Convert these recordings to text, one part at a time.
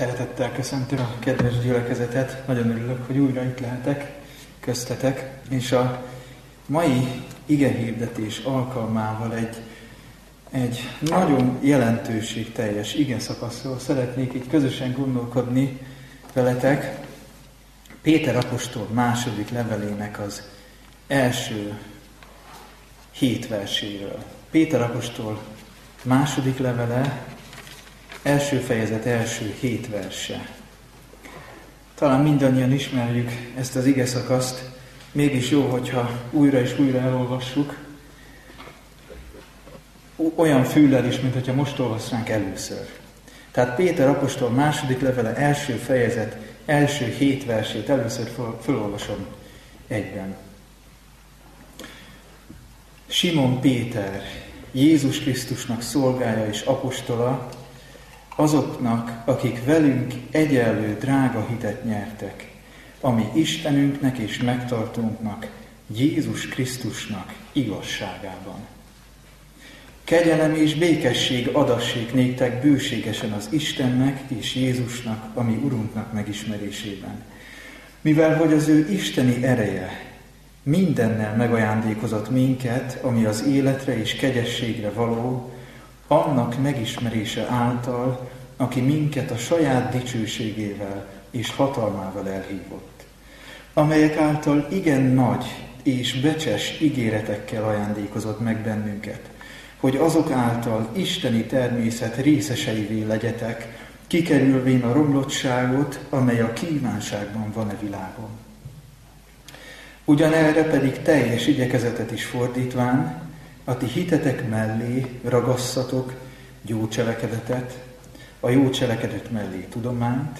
Szeretettel köszöntöm a kedves gyülekezetet, nagyon örülök, hogy újra itt lehetek köztetek, és a mai igehirdetés alkalmával egy, egy nagyon jelentőségteljes ige szakaszról szeretnék így közösen gondolkodni veletek. Péter apostol második levelének az első hét verséről. Péter apostol második levele, első fejezet első hét verse. Talán mindannyian ismerjük ezt az ige szakaszt, mégis jó, hogyha újra és újra elolvassuk, olyan füllel is, mint hogyha most olvasnánk először. Tehát Péter apostol második levele első fejezet első hét versét először fel, felolvasom egyben. Simon Péter, Jézus Krisztusnak szolgája és apostola, azoknak, akik velünk egyenlő drága hitet nyertek, ami Istenünknek és megtartónknak, Jézus Krisztusnak igazságában. Kegyelem és békesség adassék néktek bőségesen az Istennek és Jézusnak, ami Urunknak megismerésében. Mivel hogy az ő isteni ereje mindennel megajándékozott minket, ami az életre és kegyességre való, annak megismerése által, aki minket a saját dicsőségével és hatalmával elhívott, amelyek által igen nagy és becses ígéretekkel ajándékozott meg bennünket, hogy azok által isteni természet részeseivé legyetek, kikerülvén a romlottságot, amely a kívánságban van e világon. Ugyanerre pedig teljes igyekezetet is fordítván, a ti hitetek mellé ragasszatok gyógycselekedetet, a jó cselekedet mellé tudományt,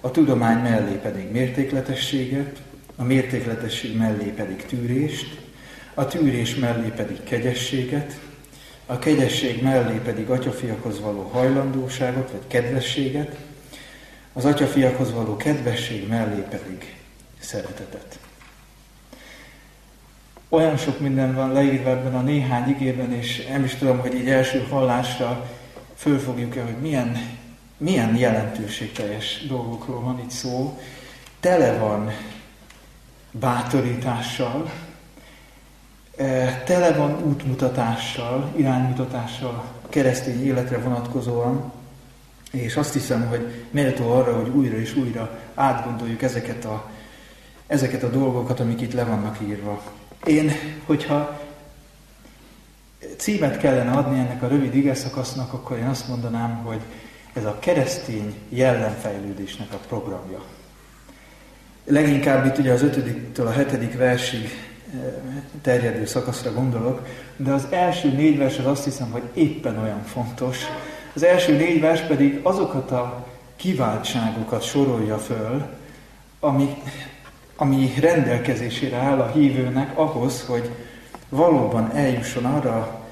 a tudomány mellé pedig mértékletességet, a mértékletesség mellé pedig tűrést, a tűrés mellé pedig kegyességet, a kegyesség mellé pedig atyafiakhoz való hajlandóságot vagy kedvességet, az atyafiakhoz való kedvesség mellé pedig szeretetet. Olyan sok minden van leírva ebben a néhány igében, és nem is tudom, hogy így első hallásra fölfogjuk-e, hogy milyen, milyen jelentőségteljes dolgokról van itt szó. Tele van bátorítással, e, tele van útmutatással, iránymutatással keresztény életre vonatkozóan, és azt hiszem, hogy méltó arra, hogy újra és újra átgondoljuk ezeket a, ezeket a dolgokat, amik itt le vannak írva. Én, hogyha címet kellene adni ennek a rövid igeszakasznak, akkor én azt mondanám, hogy ez a keresztény jellemfejlődésnek a programja. Leginkább itt ugye az ötödiktől a hetedik versig eh, terjedő szakaszra gondolok, de az első négy vers az azt hiszem, hogy éppen olyan fontos. Az első négy vers pedig azokat a kiváltságokat sorolja föl, ami, ami rendelkezésére áll a hívőnek ahhoz, hogy valóban eljusson arra,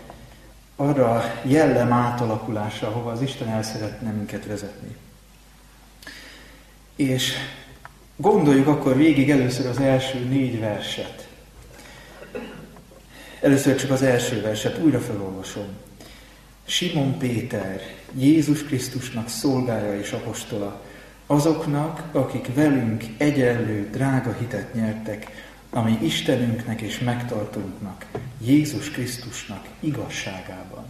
arra jellem átalakulásra, ahova az Isten el szeretne minket vezetni. És gondoljuk akkor végig először az első négy verset. Először csak az első verset, újra felolvasom. Simon Péter, Jézus Krisztusnak szolgája és apostola, azoknak, akik velünk egyenlő drága hitet nyertek, ami Istenünknek és megtartónknak, Jézus Krisztusnak igazságában.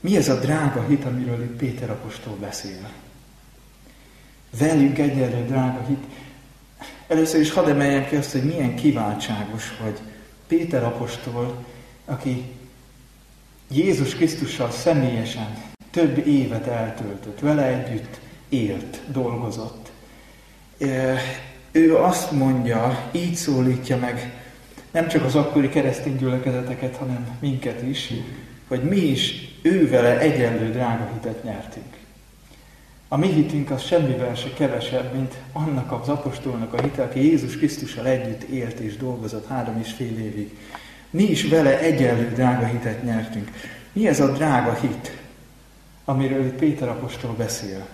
Mi ez a drága hit, amiről itt Péter apostol beszél? Velünk egyenlő drága hit. Először is hadd emeljem ki azt, hogy milyen kiváltságos, hogy Péter apostol, aki Jézus Krisztussal személyesen több évet eltöltött, vele együtt élt, dolgozott ő azt mondja, így szólítja meg nem csak az akkori keresztény gyülekezeteket, hanem minket is, hogy mi is ővele egyenlő drága hitet nyertünk. A mi hitünk az semmivel se kevesebb, mint annak az apostolnak a hite, aki Jézus Krisztussal együtt élt és dolgozott három és fél évig. Mi is vele egyenlő drága hitet nyertünk. Mi ez a drága hit, amiről itt Péter apostol beszél?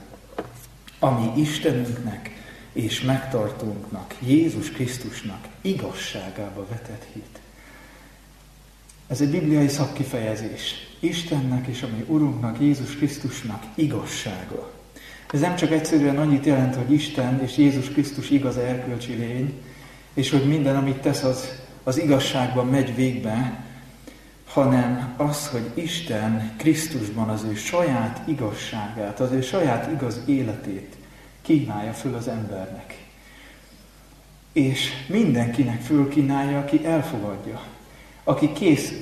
Ami Istenünknek és megtartónknak, Jézus Krisztusnak igazságába vetett hit. Ez egy bibliai szakkifejezés. Istennek és a mi Urunknak, Jézus Krisztusnak igazsága. Ez nem csak egyszerűen annyit jelent, hogy Isten és Jézus Krisztus igaz erkölcsi lény, és hogy minden, amit tesz, az, az igazságban megy végbe, hanem az, hogy Isten Krisztusban az ő saját igazságát, az ő saját igaz életét kínálja föl az embernek. És mindenkinek fölkínálja, aki elfogadja, aki kész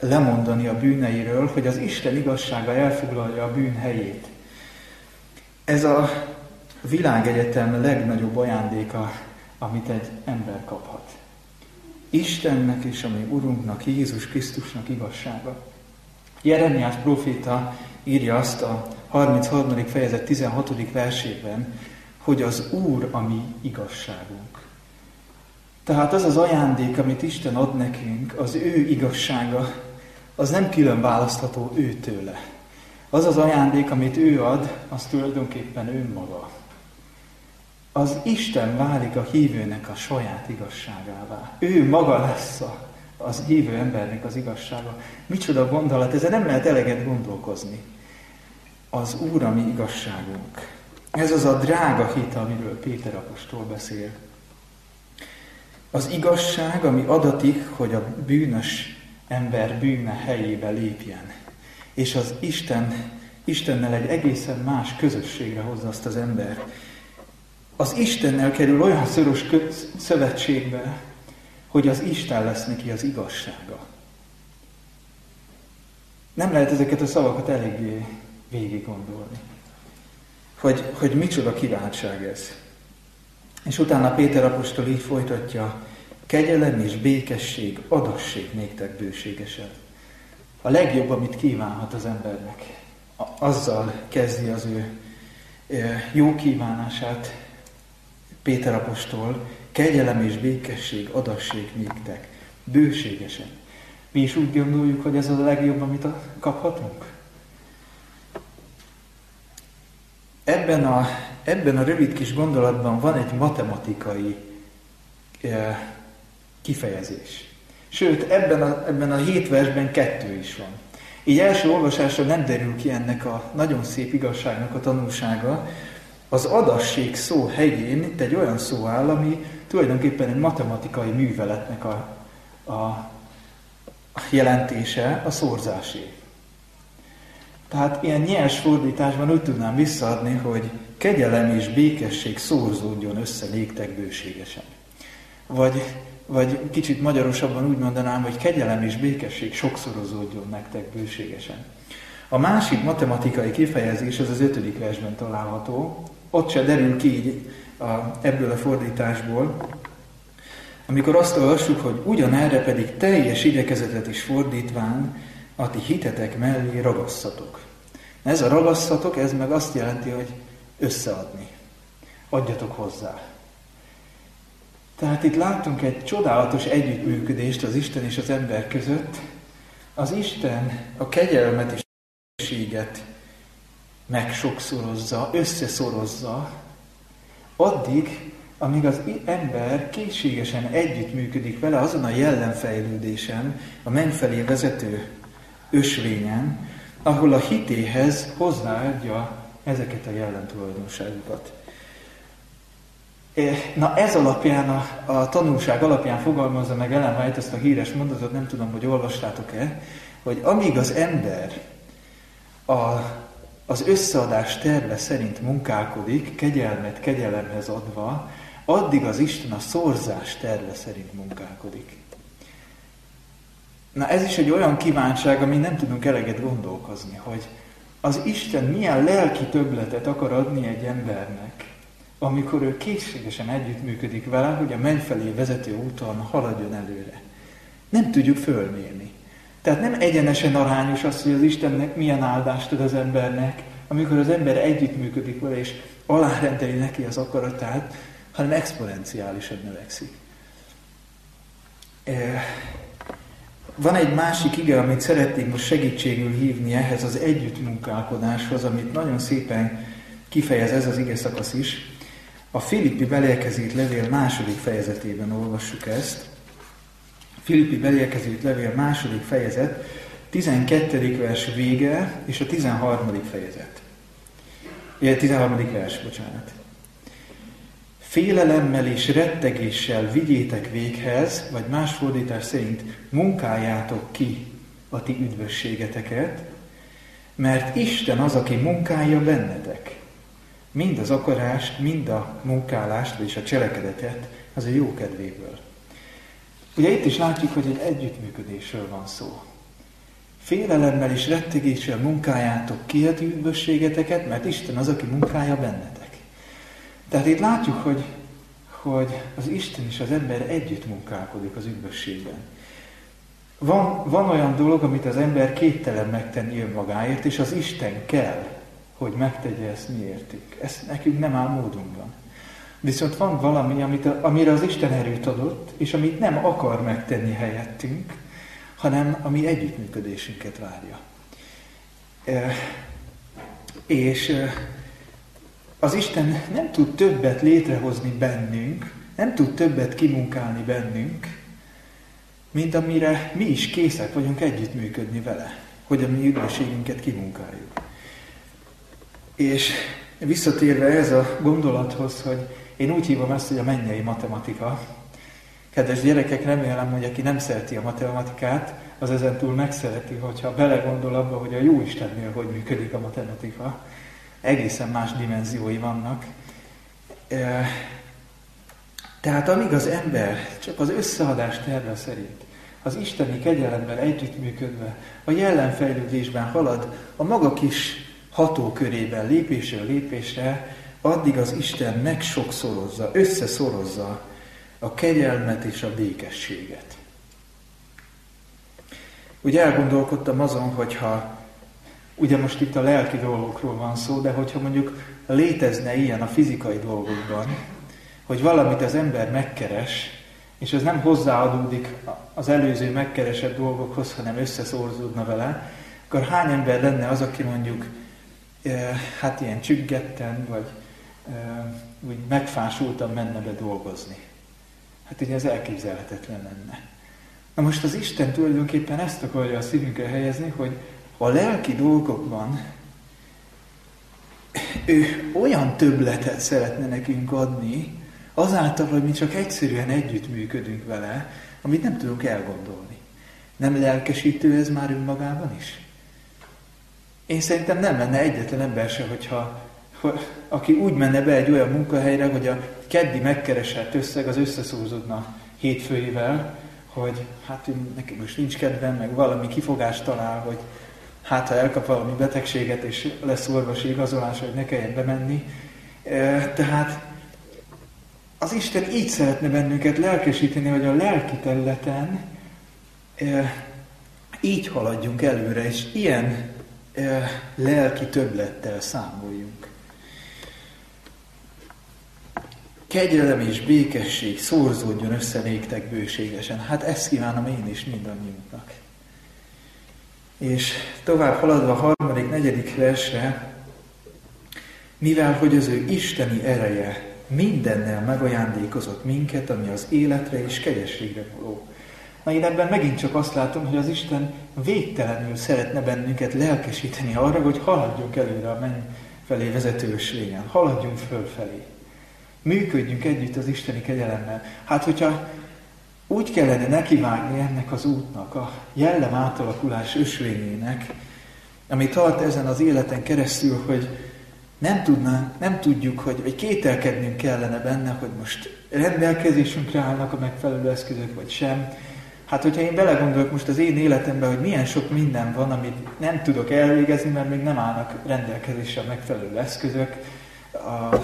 lemondani a bűneiről, hogy az Isten igazsága elfoglalja a bűn helyét. Ez a világegyetem legnagyobb ajándéka, amit egy ember kaphat. Istennek és a mi Urunknak, Jézus Krisztusnak igazsága. Jeremiás proféta írja azt a 33. fejezet 16. versében, hogy az Úr a mi igazságunk. Tehát az az ajándék, amit Isten ad nekünk, az ő igazsága, az nem külön választható őtőle. Az az ajándék, amit ő ad, az tulajdonképpen önmaga. Az Isten válik a hívőnek a saját igazságává. Ő maga lesz a, az hívő embernek az igazsága. Micsoda gondolat, ezzel nem lehet eleget gondolkozni. Az Úr a mi igazságunk. Ez az a drága hit, amiről Péter apostol beszél. Az igazság, ami adatik, hogy a bűnös ember bűne helyébe lépjen. És az Isten, Istennel egy egészen más közösségre hozza azt az ember. Az Istennel kerül olyan szoros szövetségbe, hogy az Isten lesz neki az igazsága. Nem lehet ezeket a szavakat eléggé végig gondolni. Hogy, hogy micsoda kiváltság ez. És utána Péter apostol így folytatja, kegyelem és békesség adassék néktek bőségesen. A legjobb, amit kívánhat az embernek. Azzal kezdi az ő jó kívánását Péter apostol, kegyelem és békesség adassék néktek bőségesen. Mi is úgy gondoljuk, hogy ez a legjobb, amit kaphatunk? Ebben a, ebben a rövid kis gondolatban van egy matematikai kifejezés. Sőt, ebben a, ebben a hét versben kettő is van. Így első olvasásra nem derül ki ennek a nagyon szép igazságnak a tanulsága. Az adasség szó helyén itt egy olyan szó áll, ami tulajdonképpen egy matematikai műveletnek a, a jelentése, a szorzásé. Tehát ilyen nyers fordításban úgy tudnám visszaadni, hogy kegyelem és békesség szorzódjon össze légtek bőségesen. Vagy vagy kicsit magyarosabban úgy mondanám, hogy kegyelem és békesség sokszorozódjon nektek bőségesen. A másik matematikai kifejezés az az ötödik versben található, ott se derül ki így a, ebből a fordításból, amikor azt olvassuk, hogy ugyanerre pedig teljes igyekezetet is fordítván, a ti hitetek mellé ragasszatok. Ez a ragasszatok, ez meg azt jelenti, hogy összeadni. Adjatok hozzá. Tehát itt látunk egy csodálatos együttműködést az Isten és az ember között. Az Isten a kegyelmet és segítséget megsokszorozza, összeszorozza, addig, amíg az ember készségesen együttműködik vele azon a jellemfejlődésen, a menny felé vezető ösvényen, ahol a hitéhez hozzáadja ezeket a jellentulajdonságokat. Na ez alapján, a, a tanulság alapján fogalmazza meg Ellen White ezt a híres mondatot, nem tudom, hogy olvastátok-e, hogy amíg az ember a, az összeadás terve szerint munkálkodik, kegyelmet kegyelemhez adva, addig az Isten a szorzás terve szerint munkálkodik. Na ez is egy olyan kívánság, ami nem tudunk eleget gondolkozni, hogy az Isten milyen lelki töbletet akar adni egy embernek, amikor ő készségesen együttműködik vele, hogy a menny felé vezető úton haladjon előre. Nem tudjuk fölmérni. Tehát nem egyenesen arányos az, hogy az Istennek milyen áldást ad az embernek, amikor az ember együttműködik vele, és alárendeli neki az akaratát, hanem exponenciálisan növekszik. Van egy másik ige, amit szeretnék most segítségül hívni ehhez az együttmunkálkodáshoz, amit nagyon szépen kifejez ez az ige szakasz is. A Filippi belélkezét levél második fejezetében olvassuk ezt. Filippi belélkezét levél második fejezet, 12. vers vége és a 13. fejezet. Ugye 13. vers, bocsánat. Félelemmel és rettegéssel vigyétek véghez, vagy más fordítás szerint munkáljátok ki a ti üdvösségeteket, mert Isten az, aki munkálja bennetek. Mind az akarást, mind a munkálást, és a cselekedetet az a jó kedvéből. Ugye itt is látjuk, hogy egy együttműködésről van szó. Félelemmel és rettegéssel munkáljátok ki a üdvösségeteket, mert Isten az, aki munkálja bennetek. Tehát itt látjuk, hogy, hogy az Isten és az ember együtt munkálkodik az üdvösségben. Van, van olyan dolog, amit az ember képtelen megtenni önmagáért, és az Isten kell, hogy megtegye ezt miértük. Ez nekünk nem áll módunkban. Viszont van valami, amit, amire az Isten erőt adott, és amit nem akar megtenni helyettünk, hanem ami együttműködésünket várja. E, és e, az Isten nem tud többet létrehozni bennünk, nem tud többet kimunkálni bennünk, mint amire mi is készek vagyunk együttműködni vele, hogy a mi üdvösségünket kimunkáljuk. És visszatérve ez a gondolathoz, hogy én úgy hívom ezt, hogy a mennyei matematika. Kedves gyerekek, remélem, hogy aki nem szereti a matematikát, az ezentúl megszereti, hogyha belegondol abba, hogy a jó Istennél hogy működik a matematika. Egészen más dimenziói vannak. Tehát amíg az ember csak az összeadás terve szerint, az isteni kegyelemben együttműködve, a jelenfejlődésben halad, a maga kis hatókörében lépésről lépésre, addig az Isten megsokszorozza, összeszorozza a kegyelmet és a békességet. Ugye elgondolkodtam azon, hogyha, ugye most itt a lelki dolgokról van szó, de hogyha mondjuk létezne ilyen a fizikai dolgokban, hogy valamit az ember megkeres, és ez nem hozzáadódik az előző megkeresett dolgokhoz, hanem összeszorzódna vele, akkor hány ember lenne az, aki mondjuk eh, hát ilyen csüggetten, vagy úgy megfásultan menne be dolgozni. Hát ugye ez elképzelhetetlen lenne. Na most az Isten tulajdonképpen ezt akarja a szívünkre helyezni, hogy a lelki dolgokban ő olyan többletet szeretne nekünk adni, azáltal, hogy mi csak egyszerűen együttműködünk vele, amit nem tudunk elgondolni. Nem lelkesítő ez már önmagában is? Én szerintem nem lenne egyetlen ember se, hogyha aki úgy menne be egy olyan munkahelyre, hogy a keddi megkeresett összeg az összeszúzódna hétfőivel, hogy hát neki most nincs kedvem, meg valami kifogást talál, hogy hát ha elkap valami betegséget, és lesz orvosi igazolás, hogy ne kelljen bemenni. Tehát az Isten így szeretne bennünket lelkesíteni, hogy a lelki területen így haladjunk előre, és ilyen lelki többlettel számoljunk. kegyelem és békesség szorzódjon össze néktek bőségesen. Hát ezt kívánom én is mindannyiunknak. És tovább haladva a harmadik, negyedik versre, mivel hogy az ő isteni ereje mindennel megajándékozott minket, ami az életre és kegyességre való. Na én ebben megint csak azt látom, hogy az Isten végtelenül szeretne bennünket lelkesíteni arra, hogy haladjunk előre a menny felé vezető ösvényen, haladjunk fölfelé. Működjünk együtt az Isteni kegyelemmel. Hát, hogyha úgy kellene nekivágni ennek az útnak, a jellem átalakulás ösvényének, ami tart ezen az életen keresztül, hogy nem, tudnánk, nem tudjuk, hogy, vagy kételkednünk kellene benne, hogy most rendelkezésünkre állnak a megfelelő eszközök, vagy sem. Hát, hogyha én belegondolok most az én életemben, hogy milyen sok minden van, amit nem tudok elvégezni, mert még nem állnak rendelkezésre a megfelelő eszközök, a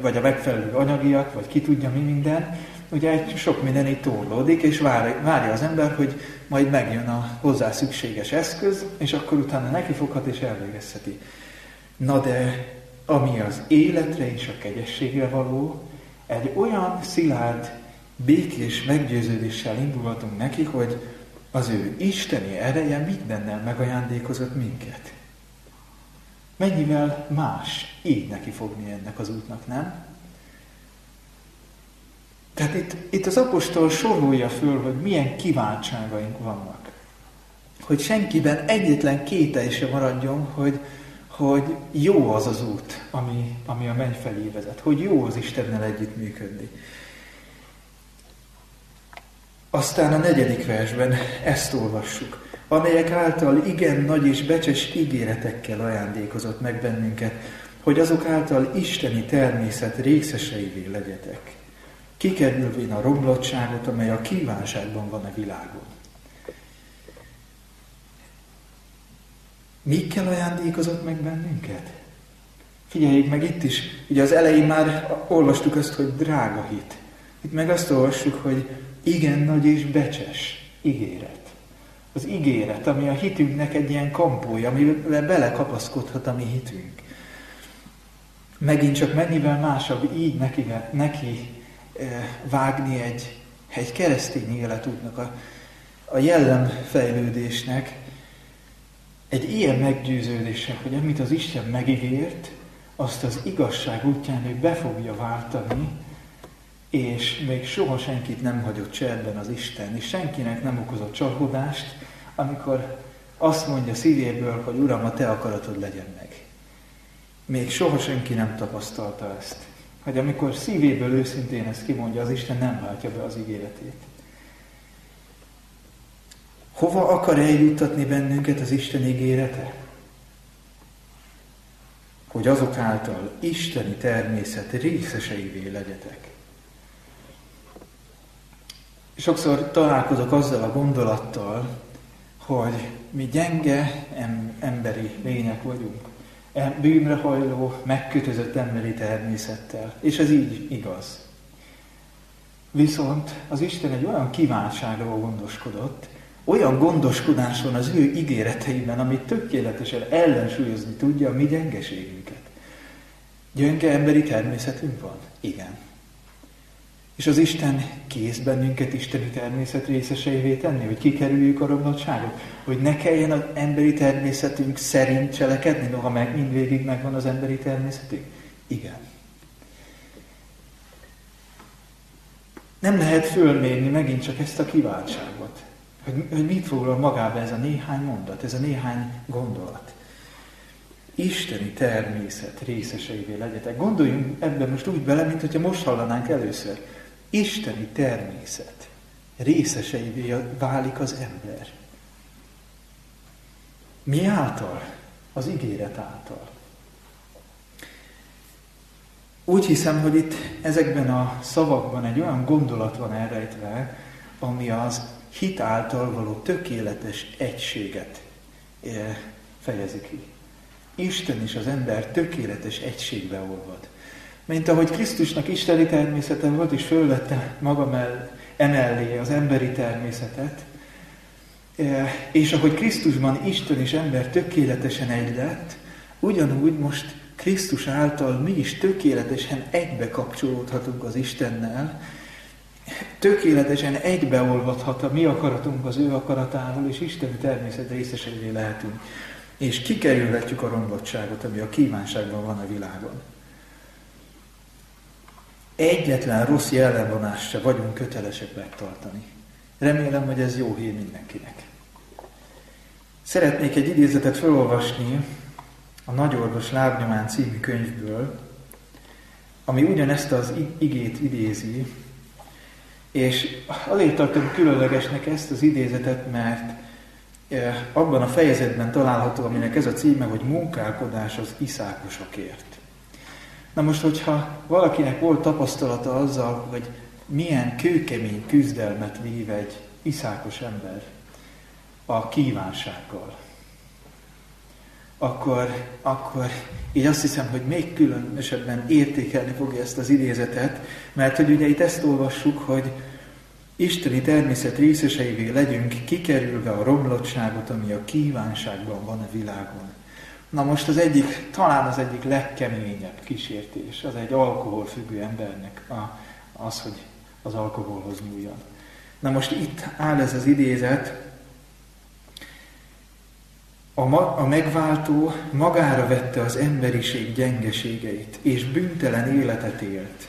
vagy a megfelelő anyagiak, vagy ki tudja mi minden, ugye egy sok minden itt torlódik, és vár, várja az ember, hogy majd megjön a hozzá szükséges eszköz, és akkor utána neki foghat és elvégezheti. Na de ami az életre és a kegyességre való, egy olyan szilárd, békés meggyőződéssel indulhatunk neki, hogy az ő isteni ereje mindennel megajándékozott minket. Mennyivel más így neki fogni ennek az útnak, nem? Tehát itt, itt az apostol sorolja föl, hogy milyen kiváltságaink vannak. Hogy senkiben egyetlen kétel se maradjon, hogy hogy jó az az út, ami, ami a menny felé vezet, hogy jó az Istennel együttműködni. Aztán a negyedik versben ezt olvassuk, amelyek által igen nagy és becses ígéretekkel ajándékozott meg bennünket, hogy azok által isteni természet részeseivé legyetek, kikerülvén a romlottságot, amely a kívánságban van a világon. Mikkel ajándékozott meg bennünket? Figyeljék meg itt is, ugye az elején már olvastuk azt, hogy drága hit. Itt meg azt olvassuk, hogy igen nagy és becses ígéret. Az ígéret, ami a hitünknek egy ilyen kampója, amivel belekapaszkodhat a mi hitünk. Megint csak mennyivel másabb így neki, neki vágni egy, egy keresztény életútnak, a, a jellemfejlődésnek, egy ilyen meggyőződése, hogy amit az Isten megígért, azt az igazság útján ő be fogja váltani, és még soha senkit nem hagyott cserben az Isten, és senkinek nem okozott csalódást, amikor azt mondja szívéből, hogy Uram, a Te akaratod legyen meg. Még soha senki nem tapasztalta ezt. Hogy amikor szívéből őszintén ezt kimondja, az Isten nem váltja be az ígéretét. Hova akar eljuttatni bennünket az Isten ígérete? Hogy azok által isteni természet részeseivé legyetek. Sokszor találkozok azzal a gondolattal, hogy mi gyenge emberi lények vagyunk, bűnre hajló, megkötözött emberi természettel, és ez így igaz. Viszont az Isten egy olyan kívánságról gondoskodott, olyan gondoskodáson az ő ígéreteiben, amit tökéletesen ellensúlyozni tudja a mi gyengeségünket. Gyönge emberi természetünk van? Igen. És az Isten kész bennünket isteni természet részeseivé tenni, hogy kikerüljük a romlottságot, hogy ne kelljen az emberi természetünk szerint cselekedni, noha meg mindvégig megvan az emberi természetünk? Igen. Nem lehet fölmérni megint csak ezt a kiváltságot. Hogy, hogy mit foglal magába ez a néhány mondat, ez a néhány gondolat. Isteni természet részeseivé legyetek. Gondoljunk ebben most úgy bele, mint hogyha most hallanánk először. Isteni természet részeseivé válik az ember. Mi által? Az ígéret által. Úgy hiszem, hogy itt ezekben a szavakban egy olyan gondolat van elrejtve, ami az hit által való tökéletes egységet eh, fejezi ki. Isten és az ember tökéletes egységbe olvad. Mint ahogy Krisztusnak isteni természete volt, és fölvette maga mell, emellé az emberi természetet, eh, és ahogy Krisztusban Isten és ember tökéletesen egy lett, ugyanúgy most Krisztus által mi is tökéletesen egybe kapcsolódhatunk az Istennel, tökéletesen egybeolvadhat a mi akaratunk az ő akaratával, és Isten természet részeseivé lehetünk. És kikerülhetjük a romlottságot, ami a kívánságban van a világon. Egyetlen rossz jellemvonást se vagyunk kötelesek megtartani. Remélem, hogy ez jó hír mindenkinek. Szeretnék egy idézetet felolvasni a Nagyorvos Lábnyomán című könyvből, ami ugyanezt az igét idézi, és azért tartom különlegesnek ezt az idézetet, mert e, abban a fejezetben található, aminek ez a címe, hogy munkálkodás az iszákosokért. Na most, hogyha valakinek volt tapasztalata azzal, hogy milyen kőkemény küzdelmet vív egy iszákos ember a kívánsággal, akkor, akkor így azt hiszem, hogy még különösebben értékelni fogja ezt az idézetet, mert hogy ugye itt ezt olvassuk, hogy Isteni természet részeseivé legyünk, kikerülve a romlottságot, ami a kívánságban van a világon. Na most az egyik, talán az egyik legkeményebb kísértés, az egy alkoholfüggő embernek a, az, hogy az alkoholhoz nyúljon. Na most itt áll ez az idézet, a, ma, a megváltó magára vette az emberiség gyengeségeit, és büntelen életet élt,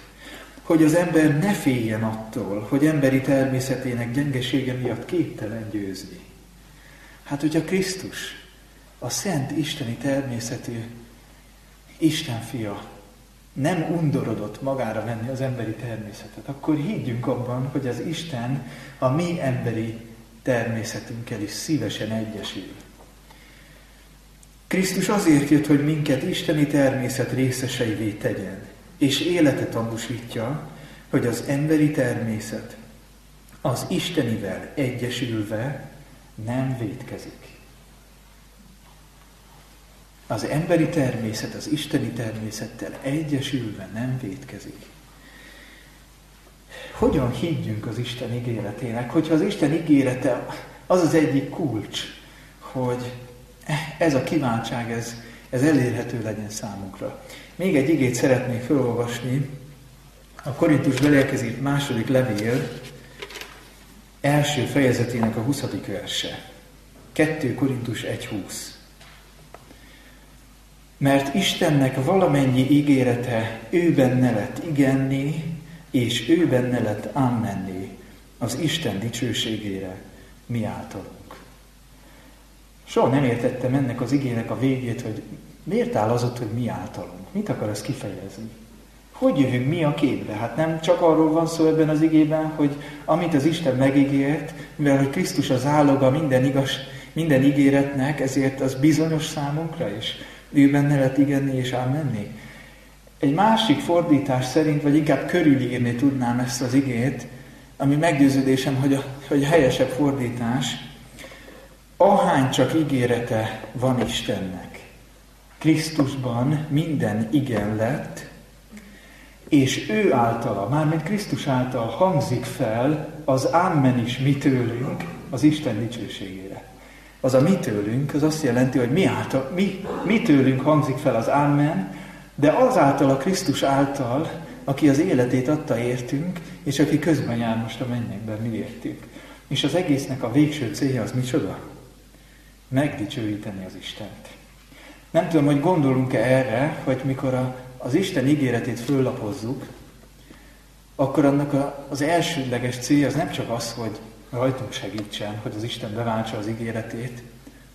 hogy az ember ne féljen attól, hogy emberi természetének gyengesége miatt képtelen győzni. Hát, hogyha Krisztus a szent isteni természetű Isten fia nem undorodott magára venni az emberi természetet, akkor higgyünk abban, hogy az Isten a mi emberi természetünkkel is szívesen egyesül. Krisztus azért jött, hogy minket isteni természet részeseivé tegyen, és életet tanúsítja, hogy az emberi természet az Istenivel egyesülve nem vétkezik. Az emberi természet az isteni természettel egyesülve nem vétkezik. Hogyan higgyünk az Isten ígéretének, hogyha az Isten ígérete az az egyik kulcs, hogy ez a kívánság, ez, ez elérhető legyen számunkra. Még egy igét szeretnék felolvasni, a Korintus belérkezett második levél első fejezetének a 20. verse. 2 Korintus 1.20 Mert Istennek valamennyi ígérete ő benne lett igenné, és ő benne lett ámmenné az Isten dicsőségére mi általunk. Soha nem értettem ennek az igének a végét, hogy miért áll az ott, hogy mi általunk. Mit akar ez kifejezni? Hogy jövünk mi a képbe? Hát nem csak arról van szó ebben az igében, hogy amit az Isten megígért, mivel hogy Krisztus az áloga minden igaz, minden ígéretnek, ezért az bizonyos számunkra is. Ő benne lett igenni és menni. Egy másik fordítás szerint, vagy inkább körülírni tudnám ezt az igét, ami meggyőződésem, hogy a, hogy a helyesebb fordítás, ahány csak ígérete van Istennek. Krisztusban minden igen lett, és ő általa, mármint Krisztus által hangzik fel az ámmen is mi tőlünk az Isten dicsőségére. Az a mi tőlünk, az azt jelenti, hogy mi, által, mi, mi tőlünk hangzik fel az ámmen, de azáltal a Krisztus által, aki az életét adta értünk, és aki közben jár most a mennyekben mi értünk. És az egésznek a végső célja az micsoda? Megdicsőíteni az Istent. Nem tudom, hogy gondolunk-e erre, hogy mikor a az Isten ígéretét föllapozzuk, akkor annak a, az elsődleges célja az nem csak az, hogy rajtunk segítsen, hogy az Isten beváltsa az ígéretét,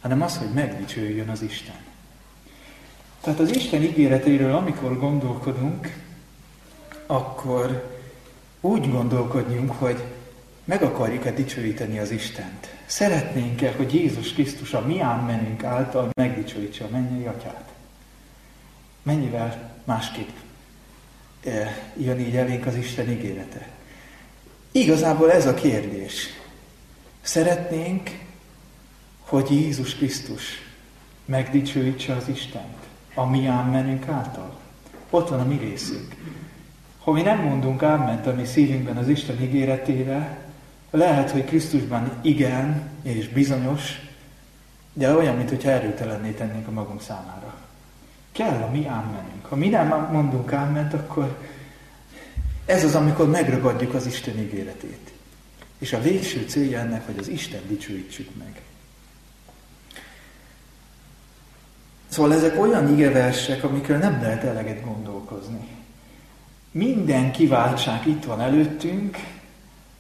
hanem az, hogy megdicsőjön az Isten. Tehát az Isten ígéretéről, amikor gondolkodunk, akkor úgy gondolkodjunk, hogy meg akarjuk-e dicsőíteni az Istent. Szeretnénk-e, hogy Jézus Krisztus a mi ámmenünk által megdicsőítse a mennyei atyát? Mennyivel másképp eh, jön így elénk az Isten ígérete. Igazából ez a kérdés. Szeretnénk, hogy Jézus Krisztus megdicsőítse az Istent a mi ámmenünk által. Ott van a mi részünk. Ha mi nem mondunk ámment a mi szívünkben az Isten ígéretére, lehet, hogy Krisztusban igen és bizonyos, de olyan, mintha erőtelenné tennénk a magunk számára. Kell a mi ámmenünk. Ha mi nem mondunk ámment, akkor ez az, amikor megragadjuk az Isten ígéretét. És a végső célja ennek, hogy az Isten dicsőítsük meg. Szóval ezek olyan igeversek, amikről nem lehet eleget gondolkozni. Minden kiváltság itt van előttünk,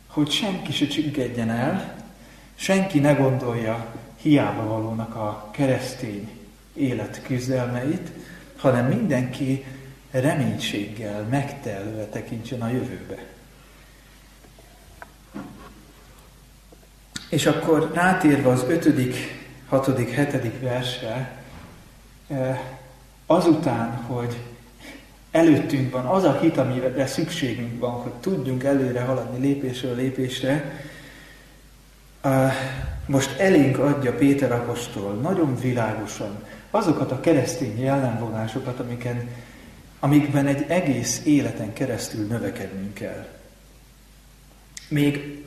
hogy senki se csüggedjen el, senki ne gondolja hiába valónak a keresztény élet küzdelmeit, hanem mindenki reménységgel, megtelve tekintsen a jövőbe. És akkor rátérve az ötödik, hatodik, hetedik verse, eh, azután, hogy előttünk van az a hit, amire szükségünk van, hogy tudjunk előre haladni lépésről lépésre, eh, most elénk adja Péter apostol nagyon világosan azokat a keresztény jellemvonásokat, amiken, amikben egy egész életen keresztül növekednünk kell. Még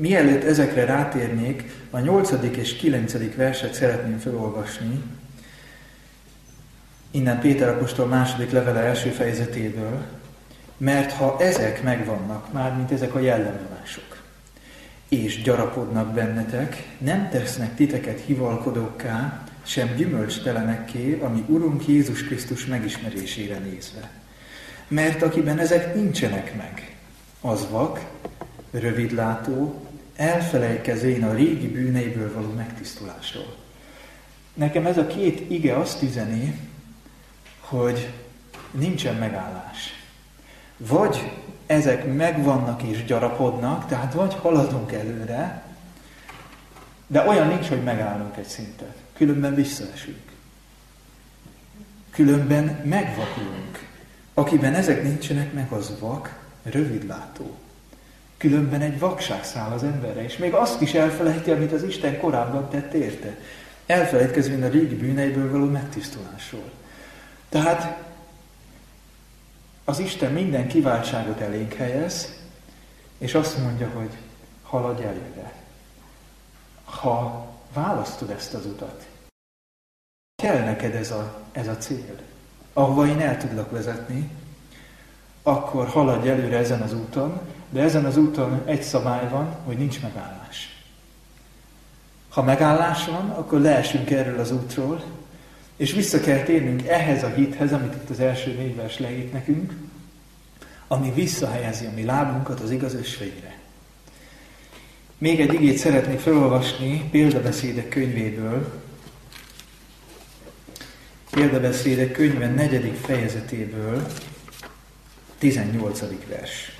mielőtt ezekre rátérnék, a nyolcadik és kilencedik verset szeretném felolvasni, innen Péter apostol második levele első fejezetéből, mert ha ezek megvannak, már mint ezek a jellemvonások, és gyarapodnak bennetek, nem tesznek titeket hivalkodókká, sem gyümölcstelenekké, ami Urunk Jézus Krisztus megismerésére nézve. Mert akiben ezek nincsenek meg, az vak, rövidlátó, elfelejkezén a régi bűneiből való megtisztulásról. Nekem ez a két ige azt üzeni, hogy nincsen megállás. Vagy ezek megvannak és gyarapodnak, tehát vagy haladunk előre, de olyan nincs, hogy megállunk egy szintet. Különben visszaesünk. Különben megvakulunk. Akiben ezek nincsenek meg, az vak, rövidlátó. Különben egy vakság száll az emberre, és még azt is elfelejti, amit az Isten korábban tett érte. Elfelejtkezvén a régi bűneiből való megtisztulásról. Tehát az Isten minden kiváltságot elénk helyez, és azt mondja, hogy haladj előre. Ha választod ezt az utat, kell neked ez a, ez a cél, ahova én el tudlak vezetni, akkor haladj előre ezen az úton, de ezen az úton egy szabály van, hogy nincs megállás. Ha megállás van, akkor leesünk erről az útról, és vissza kell térnünk ehhez a hithez, amit itt az első négy vers leírt nekünk, ami visszahelyezi a mi lábunkat az igaz ösvényre. Még egy igét szeretnék felolvasni példabeszédek könyvéből, példabeszédek könyve negyedik fejezetéből, 18. vers.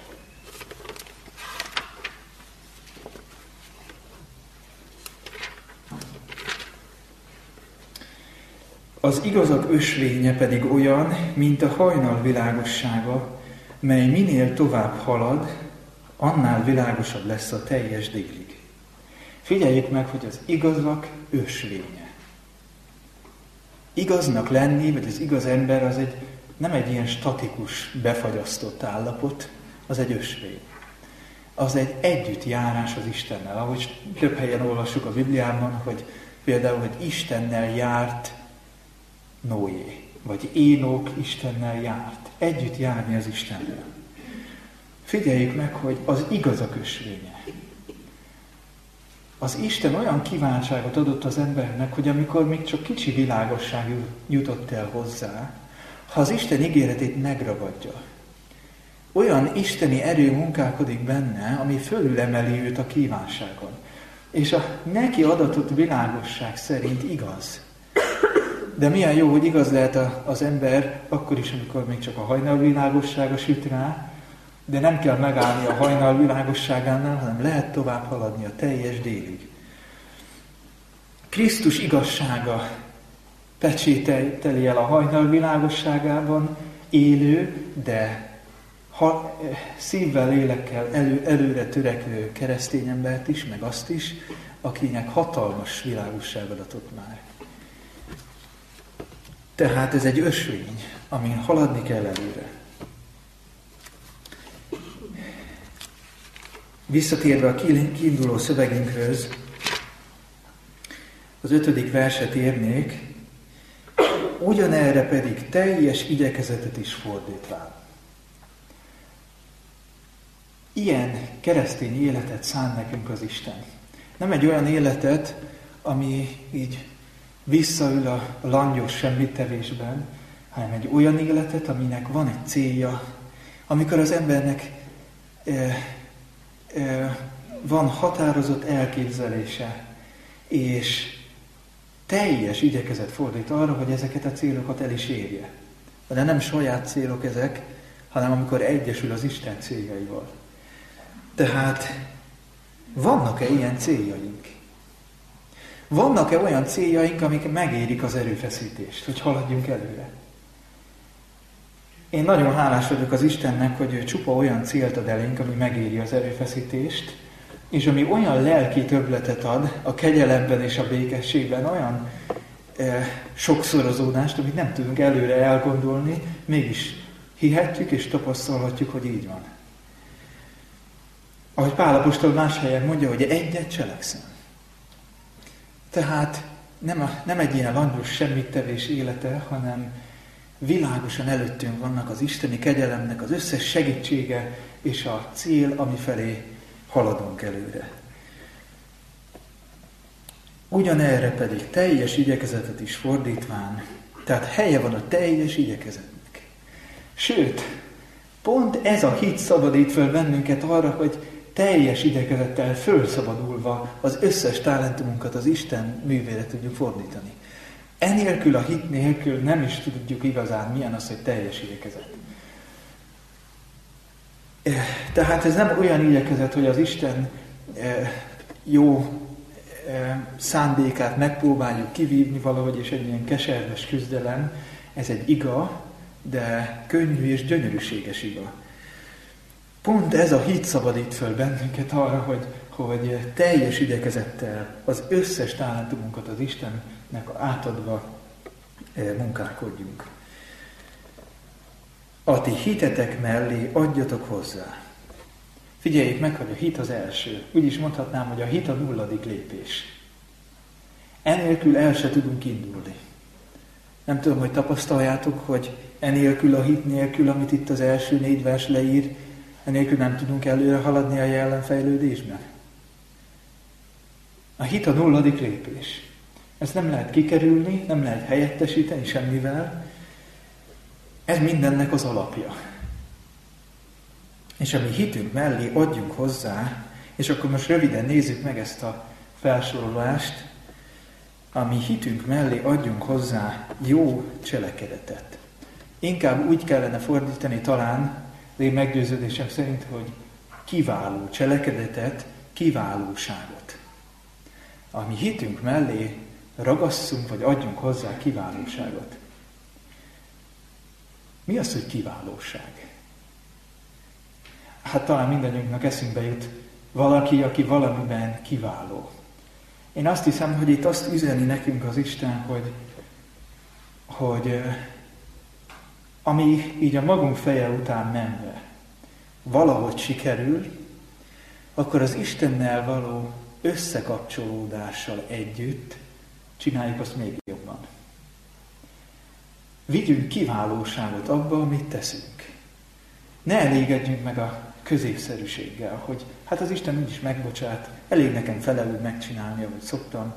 Az igazak ösvénye pedig olyan, mint a hajnal világossága, mely minél tovább halad, annál világosabb lesz a teljes délig. Figyeljük meg, hogy az igazak ösvénye. Igaznak lenni, vagy az igaz ember az egy, nem egy ilyen statikus, befagyasztott állapot, az egy ösvény. Az egy együttjárás az Istennel. Ahogy több helyen olvassuk a Bibliában, hogy például, hogy Istennel járt Noé, vagy Énok Istennel járt. Együtt járni az Istennel. Figyeljük meg, hogy az igaz a kösvénye. Az Isten olyan kívánságot adott az embernek, hogy amikor még csak kicsi világosság jutott el hozzá, ha az Isten ígéretét megragadja, olyan isteni erő munkálkodik benne, ami fölülemeli őt a kívánságon. És a neki adatott világosság szerint igaz. De milyen jó, hogy igaz lehet az ember akkor is, amikor még csak a hajnal világossága süt rá, de nem kell megállni a hajnal világosságánál, hanem lehet tovább haladni a teljes délig. Krisztus igazsága pecsételi el a hajnal világosságában élő, de ha, szívvel, lélekkel elő, előre törekvő keresztény embert is, meg azt is, akinek hatalmas világosság adatott már. Tehát ez egy ösvény, amin haladni kell előre. Visszatérve a kiinduló szövegünkhöz, az ötödik verset érnék, ugyanerre pedig teljes igyekezetet is fordítván. Ilyen keresztény életet szán nekünk az Isten. Nem egy olyan életet, ami így visszaül a langyos semmittevésben, hanem egy olyan életet, aminek van egy célja, amikor az embernek e, e, van határozott elképzelése, és teljes igyekezet fordít arra, hogy ezeket a célokat el is érje. De nem saját célok ezek, hanem amikor egyesül az Isten céljaival. Tehát vannak-e ilyen céljaink? Vannak-e olyan céljaink, amik megérik az erőfeszítést, hogy haladjunk előre? Én nagyon hálás vagyok az Istennek, hogy ő csupa olyan célt ad elénk, ami megéri az erőfeszítést, és ami olyan lelki töbletet ad a kegyelemben és a békességben, olyan e, sokszorozódást, amit nem tudunk előre elgondolni, mégis hihetjük és tapasztalhatjuk, hogy így van. Ahogy Pálapostól más helyen mondja, hogy egyet cselekszem. Tehát nem, a, nem egy ilyen langyos semmittevés élete, hanem világosan előttünk vannak az isteni kegyelemnek az összes segítsége és a cél, ami felé haladunk előre. Ugyanerre pedig teljes igyekezetet is fordítván, tehát helye van a teljes igyekezetnek. Sőt, pont ez a hit szabadít fel bennünket arra, hogy teljes idekezettel fölszabadulva az összes talentumunkat az Isten művére tudjuk fordítani. Enélkül a hit nélkül nem is tudjuk igazán milyen az, hogy teljes igyekezet. Eh, tehát ez nem olyan igyekezet, hogy az Isten eh, jó eh, szándékát megpróbáljuk kivívni valahogy, és egy ilyen keserves küzdelem. Ez egy iga, de könnyű és gyönyörűséges iga. Pont ez a hit szabadít föl bennünket arra, hogy, hogy teljes igyekezettel az összes talentumunkat az Istennek átadva munkálkodjunk. A ti hitetek mellé adjatok hozzá. Figyeljék meg, hogy a hit az első. Úgy is mondhatnám, hogy a hit a nulladik lépés. Enélkül el se tudunk indulni. Nem tudom, hogy tapasztaljátok, hogy enélkül a hit nélkül, amit itt az első négy vers leír, enélkül nem tudunk előre haladni a jelenfejlődésben. A hit a nulladik lépés. Ezt nem lehet kikerülni, nem lehet helyettesíteni semmivel. Ez mindennek az alapja. És a mi hitünk mellé adjunk hozzá, és akkor most röviden nézzük meg ezt a felsorolást, a mi hitünk mellé adjunk hozzá jó cselekedetet. Inkább úgy kellene fordítani talán, az én meggyőződésem szerint, hogy kiváló cselekedetet, kiválóságot. A mi hitünk mellé ragasszunk, vagy adjunk hozzá kiválóságot. Mi az, hogy kiválóság? Hát talán mindannyiunknak eszünkbe jut valaki, aki valamiben kiváló. Én azt hiszem, hogy itt azt üzeni nekünk az Isten, hogy, hogy ami így a magunk feje után menve valahogy sikerül, akkor az Istennel való összekapcsolódással együtt csináljuk azt még jobban. Vigyünk kiválóságot abba, amit teszünk. Ne elégedjünk meg a középszerűséggel, hogy hát az Isten úgyis megbocsát, elég nekem felelő megcsinálni, ahogy szoktam.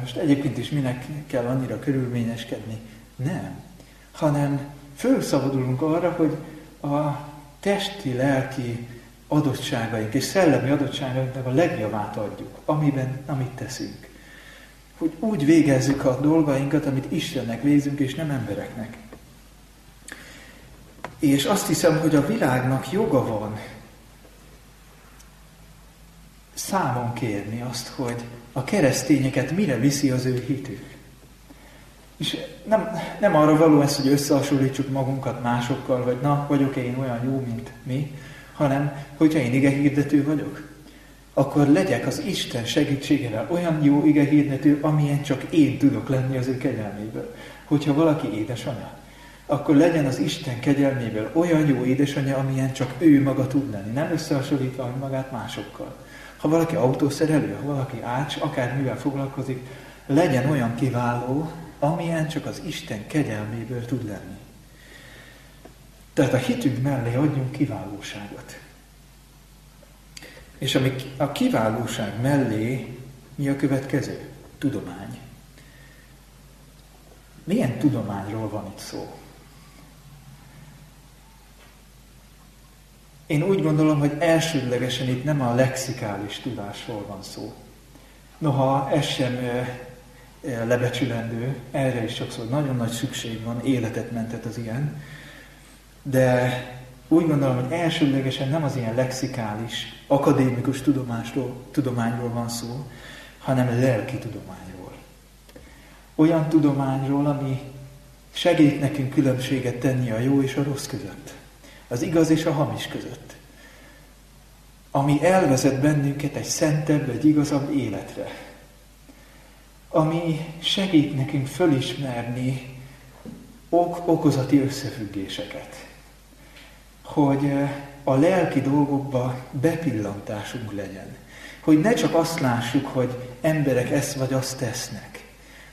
Most egyébként is minek kell annyira körülményeskedni? Nem. Hanem fölszabadulunk arra, hogy a testi, lelki adottságaink és szellemi adottságainknak a legjavát adjuk, amiben, amit teszünk. Hogy úgy végezzük a dolgainkat, amit Istennek végzünk, és nem embereknek. És azt hiszem, hogy a világnak joga van számon kérni azt, hogy a keresztényeket mire viszi az ő hitük. És nem, nem arra való ez, hogy összehasonlítsuk magunkat másokkal, vagy na, vagyok én olyan jó, mint mi, hanem, hogyha én ige hirdető vagyok, akkor legyek az Isten segítségével olyan jó ige hirdető, amilyen csak én tudok lenni az ő kegyelméből. Hogyha valaki édesanyja, akkor legyen az Isten kegyelméből olyan jó édesanyja, amilyen csak ő maga tud lenni, nem összehasonlítva magát másokkal. Ha valaki autószerelő, ha valaki ács, akár mivel foglalkozik, legyen olyan kiváló, amilyen csak az Isten kegyelméből tud lenni. Tehát a hitünk mellé adjunk kiválóságot. És ami a kiválóság mellé mi a következő? Tudomány. Milyen tudományról van itt szó? Én úgy gondolom, hogy elsődlegesen itt nem a lexikális tudásról van szó. Noha ez sem lebecsülendő, erre is sokszor nagyon nagy szükség van, életet mentett az ilyen, de úgy gondolom, hogy elsődlegesen nem az ilyen lexikális, akadémikus tudomásról, tudományról van szó, hanem lelki tudományról. Olyan tudományról, ami segít nekünk különbséget tenni a jó és a rossz között, az igaz és a hamis között, ami elvezet bennünket egy szentebb, egy igazabb életre, ami segít nekünk fölismerni ok okozati összefüggéseket. Hogy eh, a lelki dolgokba bepillantásunk legyen. Hogy ne csak azt lássuk, hogy emberek ezt vagy azt tesznek,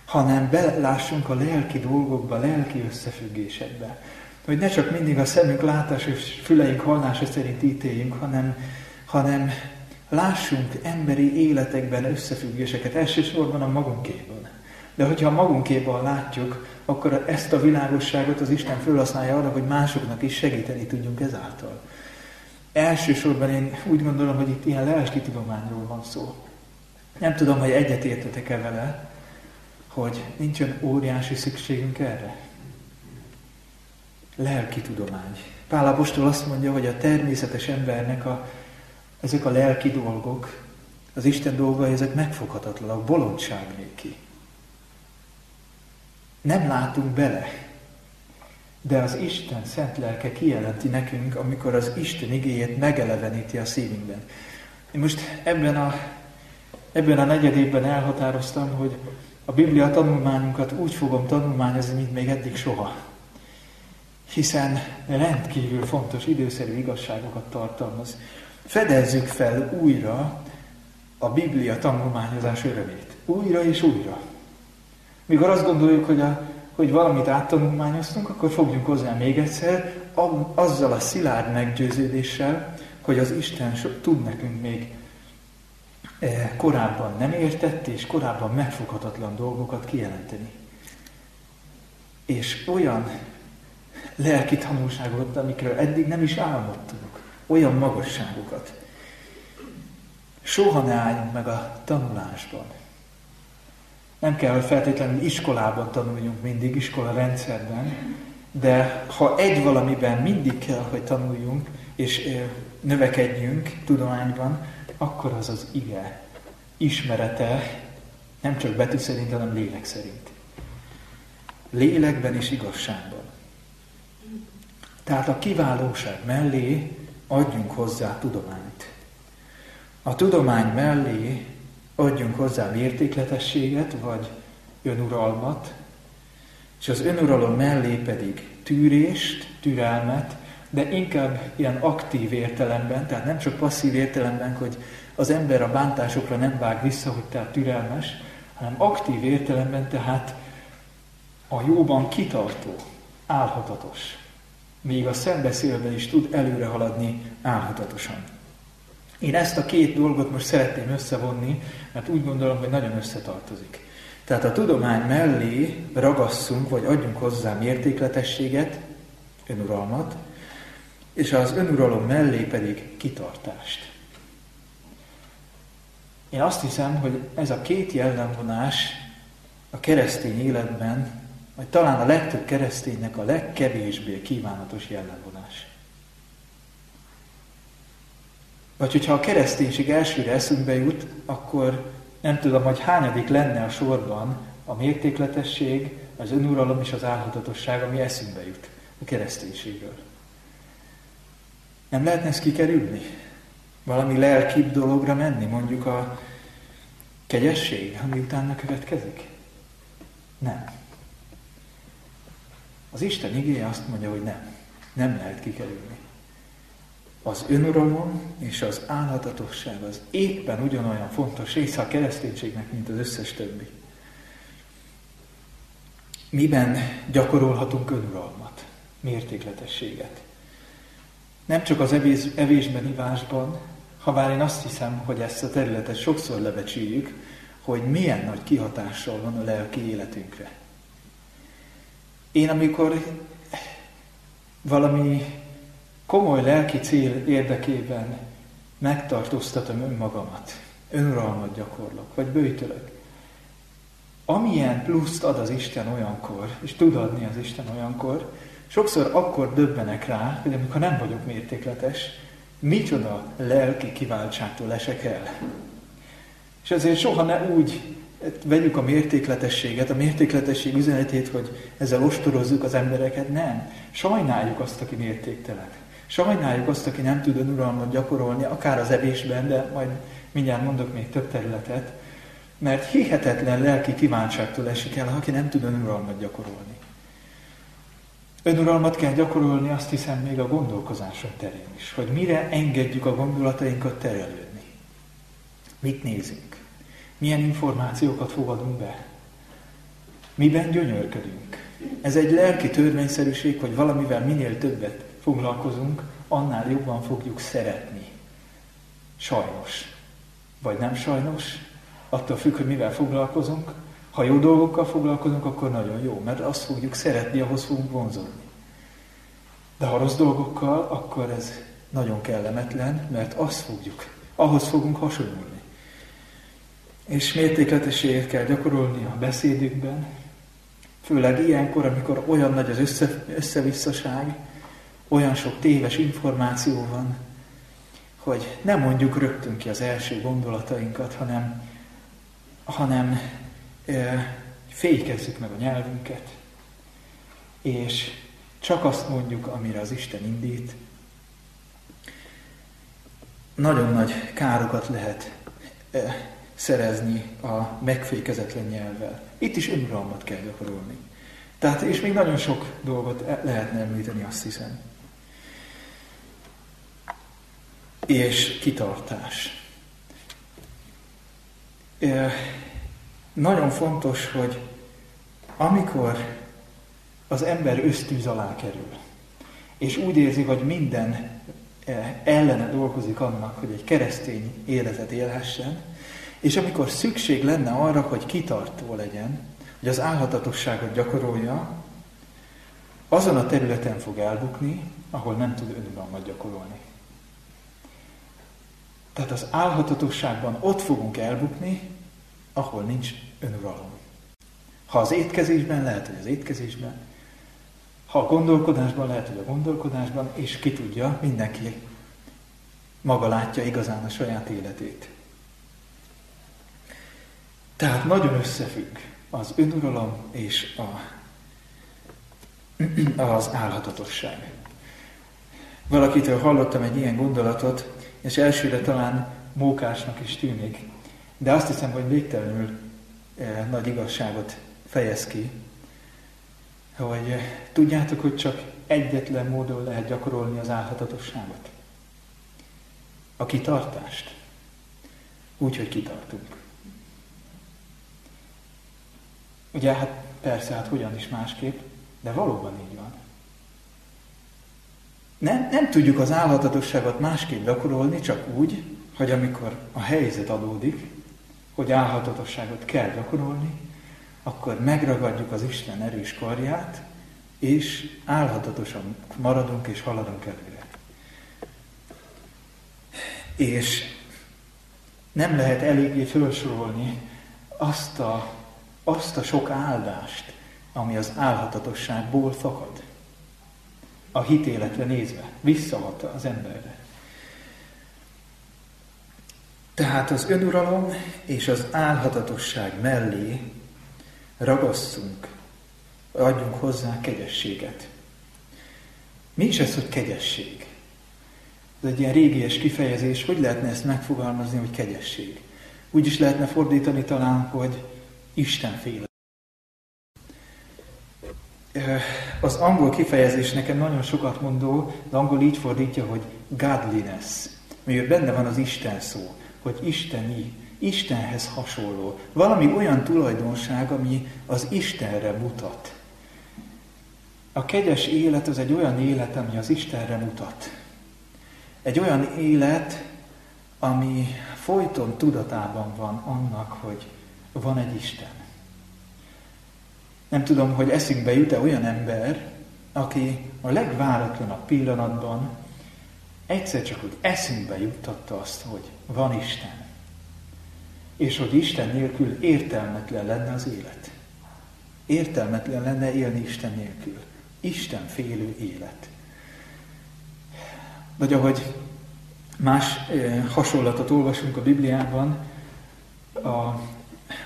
hanem belássunk a lelki dolgokba, a lelki összefüggésekbe. Hogy ne csak mindig a szemünk látás és füleink hallása szerint ítéljünk, hanem, hanem lássunk emberi életekben összefüggéseket, elsősorban a magunkében. De hogyha a magunkében látjuk, akkor ezt a világosságot az Isten felhasználja arra, hogy másoknak is segíteni tudjunk ezáltal. Elsősorban én úgy gondolom, hogy itt ilyen lelki tudományról van szó. Nem tudom, hogy egyetértetek-e vele, hogy nincsen óriási szükségünk erre? Lelki tudomány. Pál Apostol azt mondja, hogy a természetes embernek a, ezek a lelki dolgok, az Isten dolgai, ezek megfoghatatlanak, bolondság néki. Nem látunk bele, de az Isten szent lelke kijelenti nekünk, amikor az Isten igéjét megeleveníti a szívünkben. Én most ebben a, ebben a negyedében elhatároztam, hogy a Biblia tanulmányunkat úgy fogom tanulmányozni, mint még eddig soha. Hiszen rendkívül fontos, időszerű igazságokat tartalmaz. Fedezzük fel újra a Biblia tanulmányozás örömét. Újra és újra. Mikor azt gondoljuk, hogy, a, hogy valamit áttanulmányoztunk, akkor fogjunk hozzá még egyszer, azzal a szilárd meggyőződéssel, hogy az Isten tud nekünk még eh, korábban nem értett és korábban megfoghatatlan dolgokat kijelenteni. És olyan lelki tanulságokat, amikről eddig nem is álmodtunk, olyan magasságokat. Soha ne álljunk meg a tanulásban. Nem kell, hogy feltétlenül iskolában tanuljunk mindig, iskola rendszerben, de ha egy valamiben mindig kell, hogy tanuljunk, és növekedjünk tudományban, akkor az az ige ismerete nem csak betű szerint, hanem lélek szerint. Lélekben és igazságban. Tehát a kiválóság mellé adjunk hozzá tudományt. A tudomány mellé adjunk hozzá mértékletességet, vagy önuralmat, és az önuralom mellé pedig tűrést, türelmet, de inkább ilyen aktív értelemben, tehát nem csak passzív értelemben, hogy az ember a bántásokra nem vág vissza, hogy tehát türelmes, hanem aktív értelemben, tehát a jóban kitartó, álhatatos. Még a szembeszélben is tud előre haladni álhatatosan. Én ezt a két dolgot most szeretném összevonni, mert úgy gondolom, hogy nagyon összetartozik. Tehát a tudomány mellé ragasszunk, vagy adjunk hozzá mértékletességet, önuralmat, és az önuralom mellé pedig kitartást. Én azt hiszem, hogy ez a két jellemvonás a keresztény életben, vagy talán a legtöbb kereszténynek a legkevésbé kívánatos jellemvonás. Vagy hogyha a kereszténység elsőre eszünkbe jut, akkor nem tudom, hogy hányadik lenne a sorban a mértékletesség, az önuralom és az álhatatosság, ami eszünkbe jut a kereszténységről. Nem lehetne ezt kikerülni? Valami lelkibb dologra menni, mondjuk a kegyesség, ami utána következik? Nem. Az Isten igéje azt mondja, hogy nem. Nem lehet kikerülni. Az önuralom és az álhatatosság az éppen ugyanolyan fontos része a kereszténységnek, mint az összes többi. Miben gyakorolhatunk önuralmat, mértékletességet? Nem csak az evés, evésben, ivásban, ha bár én azt hiszem, hogy ezt a területet sokszor lebecsüljük, hogy milyen nagy kihatással van a lelki életünkre. Én amikor valami komoly lelki cél érdekében megtartóztatom önmagamat, önuralmat gyakorlok, vagy bőjtölök, amilyen pluszt ad az Isten olyankor, és tud adni az Isten olyankor, Sokszor akkor döbbenek rá, hogy amikor nem vagyok mértékletes, micsoda lelki kiváltságtól esek el. És ezért soha ne úgy vegyük a mértékletességet, a mértékletesség üzenetét, hogy ezzel ostorozzuk az embereket. Nem. Sajnáljuk azt, aki mértéktelen. Sajnáljuk azt, aki nem tud önuralmat gyakorolni, akár az evésben, de majd mindjárt mondok még több területet, mert hihetetlen lelki kívánságtól esik el, aki nem tud önuralmat gyakorolni. Önuralmat kell gyakorolni, azt hiszem, még a gondolkozásunk terén is, hogy mire engedjük a gondolatainkat terelődni. Mit nézünk? Milyen információkat fogadunk be? Miben gyönyörködünk? Ez egy lelki törvényszerűség, hogy valamivel minél többet foglalkozunk, annál jobban fogjuk szeretni. Sajnos. Vagy nem sajnos, attól függ, hogy mivel foglalkozunk, ha jó dolgokkal foglalkozunk, akkor nagyon jó, mert azt fogjuk szeretni, ahhoz fogunk vonzódni. De ha rossz dolgokkal, akkor ez nagyon kellemetlen, mert azt fogjuk, ahhoz fogunk hasonlulni. És mértékletességet kell gyakorolni a beszédükben, főleg ilyenkor, amikor olyan nagy az össze, összevisszaság, olyan sok téves információ van, hogy nem mondjuk rögtön ki az első gondolatainkat, hanem, hanem e, fékezzük meg a nyelvünket, és csak azt mondjuk, amire az Isten indít. Nagyon nagy károkat lehet e, szerezni a megfékezetlen nyelvvel. Itt is önuralmat kell gyakorolni. Tehát, és még nagyon sok dolgot e- lehetne említeni, azt hiszem. És kitartás. E, nagyon fontos, hogy amikor az ember ösztűz alá kerül, és úgy érzi, hogy minden e, ellene dolgozik annak, hogy egy keresztény életet élhessen, és amikor szükség lenne arra, hogy kitartó legyen, hogy az álhatatosságot gyakorolja, azon a területen fog elbukni, ahol nem tud önuralmat gyakorolni. Tehát az álhatatosságban ott fogunk elbukni, ahol nincs önuralom. Ha az étkezésben, lehet, hogy az étkezésben, ha a gondolkodásban, lehet, hogy a gondolkodásban, és ki tudja, mindenki maga látja igazán a saját életét. Tehát nagyon összefügg az önuralom és a, az álhatatosság. Valakitől hallottam egy ilyen gondolatot, és elsőre talán mókásnak is tűnik, de azt hiszem, hogy végtelenül eh, nagy igazságot fejez ki, hogy eh, tudjátok, hogy csak egyetlen módon lehet gyakorolni az álhatatosságot. A kitartást. Úgy, hogy kitartunk. Ugye, hát persze, hát hogyan is másképp, de valóban így van. Nem, nem tudjuk az álhatatosságot másképp gyakorolni, csak úgy, hogy amikor a helyzet adódik, hogy álhatatosságot kell gyakorolni, akkor megragadjuk az Isten erős karját, és álhatatosan maradunk és haladunk előre. És nem lehet eléggé felsorolni azt a azt a sok áldást, ami az álhatatosságból fakad. A hitéletre nézve, visszahat az emberre. Tehát az önuralom és az álhatatosság mellé ragasszunk, adjunk hozzá kegyességet. Mi is ez, hogy kegyesség? Ez egy ilyen régies kifejezés, hogy lehetne ezt megfogalmazni, hogy kegyesség? Úgy is lehetne fordítani talán, hogy Isten féle. Az angol kifejezés nekem nagyon sokat mondó, az angol így fordítja, hogy godliness, mivel benne van az Isten szó, hogy isteni, Istenhez hasonló. Valami olyan tulajdonság, ami az Istenre mutat. A kegyes élet az egy olyan élet, ami az Istenre mutat. Egy olyan élet, ami folyton tudatában van annak, hogy van egy Isten. Nem tudom, hogy eszünkbe jut-e olyan ember, aki a legváratlanabb pillanatban egyszer csak úgy eszünkbe juttatta azt, hogy van Isten. És hogy Isten nélkül értelmetlen lenne az élet. Értelmetlen lenne élni Isten nélkül. Isten félő élet. Vagy ahogy más eh, hasonlatot olvasunk a Bibliában, a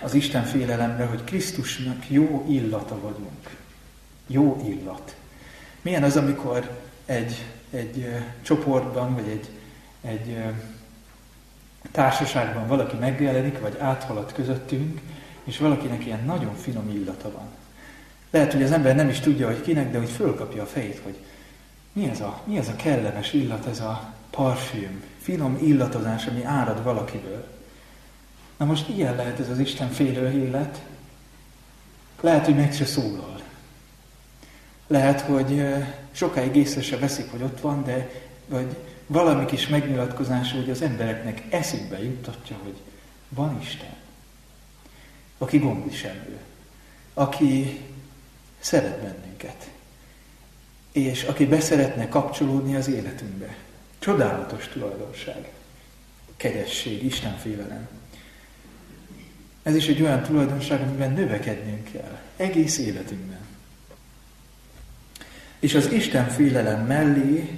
az Isten félelemre, hogy Krisztusnak jó illata vagyunk. Jó illat. Milyen az, amikor egy, egy csoportban, vagy egy, egy társaságban valaki megjelenik, vagy áthalad közöttünk, és valakinek ilyen nagyon finom illata van. Lehet, hogy az ember nem is tudja, hogy kinek, de hogy fölkapja a fejét, hogy mi ez a, mi ez a kellemes illat, ez a parfüm, finom illatozás, ami árad valakiből. Na most ilyen lehet ez az Isten félő élet. Lehet, hogy meg se szólal. Lehet, hogy sokáig észre se veszik, hogy ott van, de vagy valami kis megnyilatkozása, hogy az embereknek eszükbe juttatja, hogy van Isten, aki gondviselő, aki szeret bennünket, és aki beszeretne kapcsolódni az életünkbe. Csodálatos tulajdonság, kegyesség, Isten félelem. Ez is egy olyan tulajdonság, amiben növekednünk kell. Egész életünkben. És az Isten félelem mellé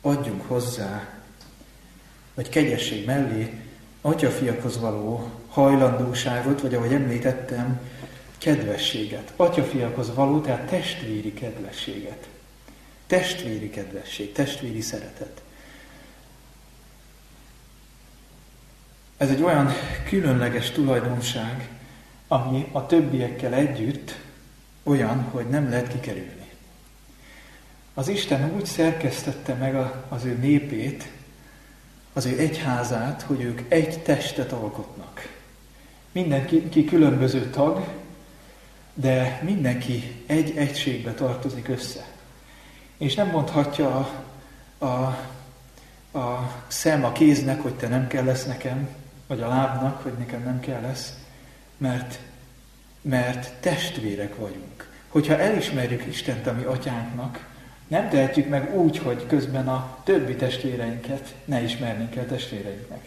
adjunk hozzá, vagy kegyesség mellé atyafiakhoz való hajlandóságot, vagy ahogy említettem, kedvességet. Atyafiakhoz való, tehát testvéri kedvességet. Testvéri kedvesség, testvéri szeretet. Ez egy olyan különleges tulajdonság, ami a többiekkel együtt olyan, hogy nem lehet kikerülni. Az Isten úgy szerkesztette meg az ő népét, az ő egyházát, hogy ők egy testet alkotnak. Mindenki ki különböző tag, de mindenki egy egységbe tartozik össze. És nem mondhatja a, a, a szem a kéznek, hogy te nem kell lesz nekem, vagy a lábnak, hogy nekem nem kell lesz, mert, mert testvérek vagyunk. Hogyha elismerjük Istent a mi atyánknak, nem tehetjük meg úgy, hogy közben a többi testvéreinket ne ismernénk el testvéreinknek.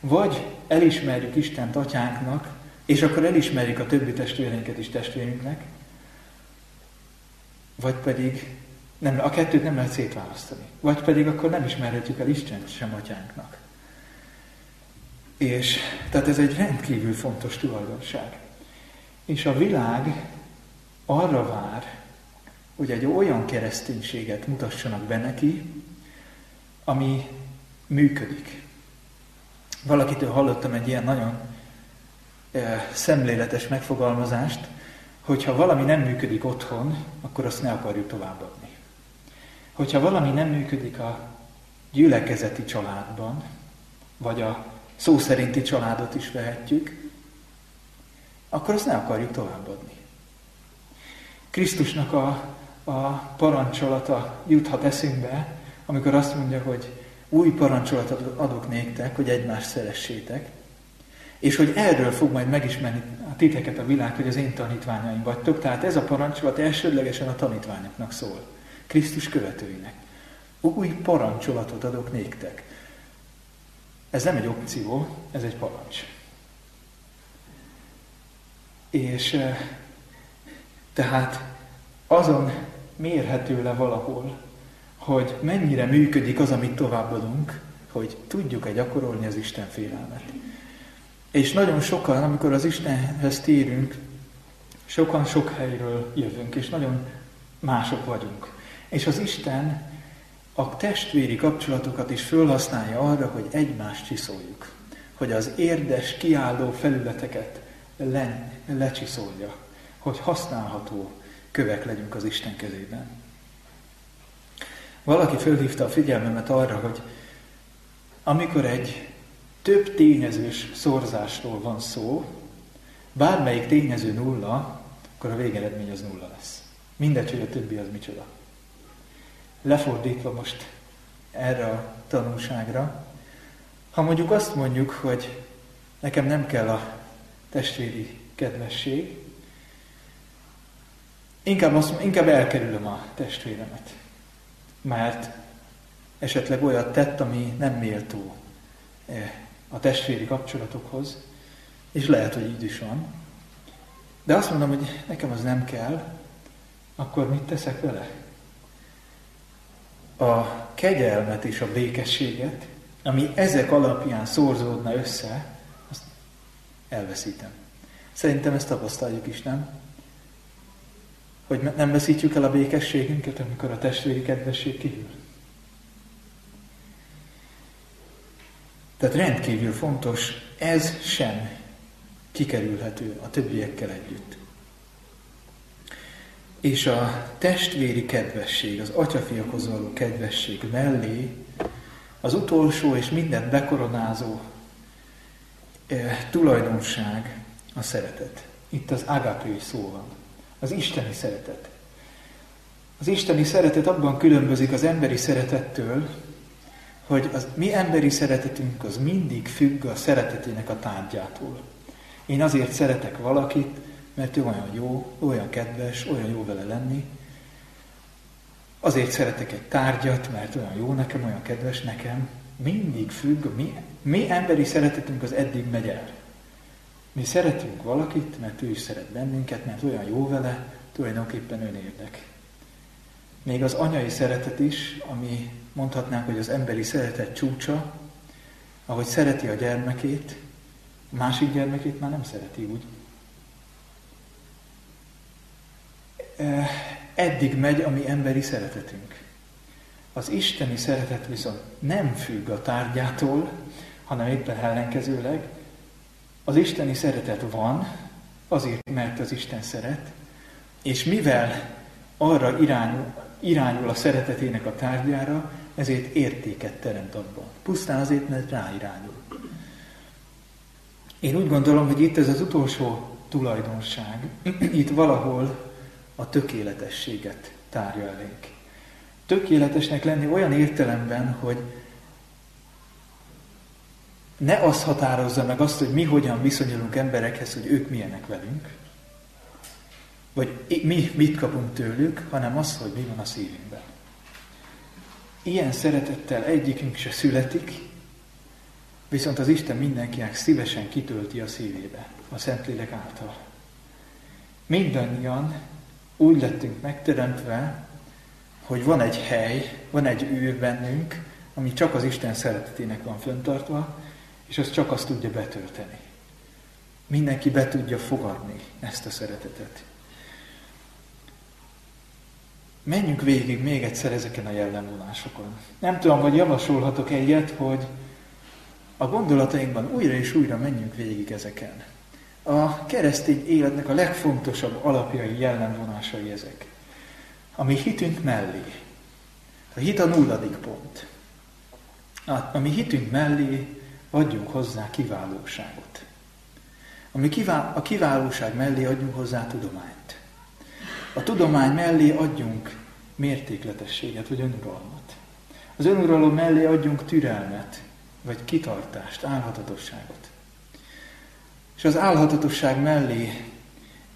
Vagy elismerjük Istent atyánknak, és akkor elismerjük a többi testvéreinket is testvérünknek, vagy pedig nem, a kettőt nem lehet szétválasztani. Vagy pedig akkor nem ismerhetjük el Istent sem atyánknak. És tehát ez egy rendkívül fontos tulajdonság. És a világ arra vár, hogy egy olyan kereszténységet mutassanak be neki, ami működik. Valakitől hallottam egy ilyen nagyon e, szemléletes megfogalmazást, hogy ha valami nem működik otthon, akkor azt ne akarjuk továbbadni. Hogyha valami nem működik a gyülekezeti családban, vagy a szó szerinti családot is vehetjük, akkor azt ne akarjuk továbbadni. Krisztusnak a a parancsolata juthat eszünkbe, amikor azt mondja, hogy új parancsolatot adok néktek, hogy egymást szeressétek, és hogy erről fog majd megismerni a titeket a világ, hogy az én tanítványaim vagytok. Tehát ez a parancsolat elsődlegesen a tanítványoknak szól, Krisztus követőinek. Új parancsolatot adok néktek. Ez nem egy opció, ez egy parancs. És eh, tehát azon mérhető le valahol, hogy mennyire működik az, amit továbbadunk, hogy tudjuk-e gyakorolni az Isten félelmet. És nagyon sokan, amikor az Istenhez térünk, sokan sok helyről jövünk, és nagyon mások vagyunk. És az Isten a testvéri kapcsolatokat is felhasználja arra, hogy egymást csiszoljuk. Hogy az érdes, kiálló felületeket le, lecsiszolja. Hogy használható kövek legyünk az Isten kezében. Valaki fölhívta a figyelmemet arra, hogy amikor egy több tényezős szorzásról van szó, bármelyik tényező nulla, akkor a végeredmény az nulla lesz. Mindegy, hogy a többi az micsoda. Lefordítva most erre a tanulságra, ha mondjuk azt mondjuk, hogy nekem nem kell a testvéri kedvesség, Inkább, azt, inkább elkerülöm a testvéremet, mert esetleg olyat tett, ami nem méltó eh, a testvéri kapcsolatokhoz, és lehet, hogy így is van. De azt mondom, hogy nekem az nem kell, akkor mit teszek vele? A kegyelmet és a békességet, ami ezek alapján szorzódna össze, azt elveszítem. Szerintem ezt tapasztaljuk is, nem? hogy nem veszítjük el a békességünket, amikor a testvéri kedvesség kívül. Tehát rendkívül fontos, ez sem kikerülhető a többiekkel együtt. És a testvéri kedvesség, az atyafiakhoz való kedvesség mellé az utolsó és mindent bekoronázó eh, tulajdonság a szeretet. Itt az agapé szó van az isteni szeretet. Az isteni szeretet abban különbözik az emberi szeretettől, hogy az mi emberi szeretetünk az mindig függ a szeretetének a tárgyától. Én azért szeretek valakit, mert ő olyan jó, olyan kedves, olyan jó vele lenni. Azért szeretek egy tárgyat, mert olyan jó nekem, olyan kedves nekem. Mindig függ, mi, mi emberi szeretetünk az eddig megy el. Mi szeretünk valakit, mert ő is szeret bennünket, mert olyan jó vele, tulajdonképpen önérdek. Még az anyai szeretet is, ami mondhatnánk, hogy az emberi szeretet csúcsa, ahogy szereti a gyermekét, a másik gyermekét már nem szereti úgy. Eddig megy a mi emberi szeretetünk. Az isteni szeretet viszont nem függ a tárgyától, hanem éppen ellenkezőleg. Az isteni szeretet van, azért, mert az Isten szeret, és mivel arra irányul, irányul a szeretetének a tárgyára, ezért értéket teremt abban. Pusztán azért, mert ráirányul. Én úgy gondolom, hogy itt ez az utolsó tulajdonság, itt valahol a tökéletességet tárja elénk. Tökéletesnek lenni olyan értelemben, hogy ne az határozza meg azt, hogy mi hogyan viszonyulunk emberekhez, hogy ők milyenek velünk, vagy mi mit kapunk tőlük, hanem az, hogy mi van a szívünkben. Ilyen szeretettel egyikünk se születik, viszont az Isten mindenkinek szívesen kitölti a szívébe, a Szentlélek által. Mindannyian úgy lettünk megteremtve, hogy van egy hely, van egy űr bennünk, ami csak az Isten szeretetének van föntartva, és az csak azt tudja betölteni. Mindenki be tudja fogadni ezt a szeretetet. Menjünk végig még egyszer ezeken a jellemvonásokon. Nem tudom, hogy javasolhatok egyet, hogy a gondolatainkban újra és újra menjünk végig ezeken. A keresztény életnek a legfontosabb alapjai, jellemvonásai ezek. Ami hitünk mellé. A hit a nulladik pont. A, mi hitünk mellé adjunk hozzá kiválóságot. Ami kivál, a kiválóság mellé adjunk hozzá tudományt. A tudomány mellé adjunk mértékletességet, vagy önuralmat. Az önuralom mellé adjunk türelmet, vagy kitartást, álhatatosságot. És az álhatatosság mellé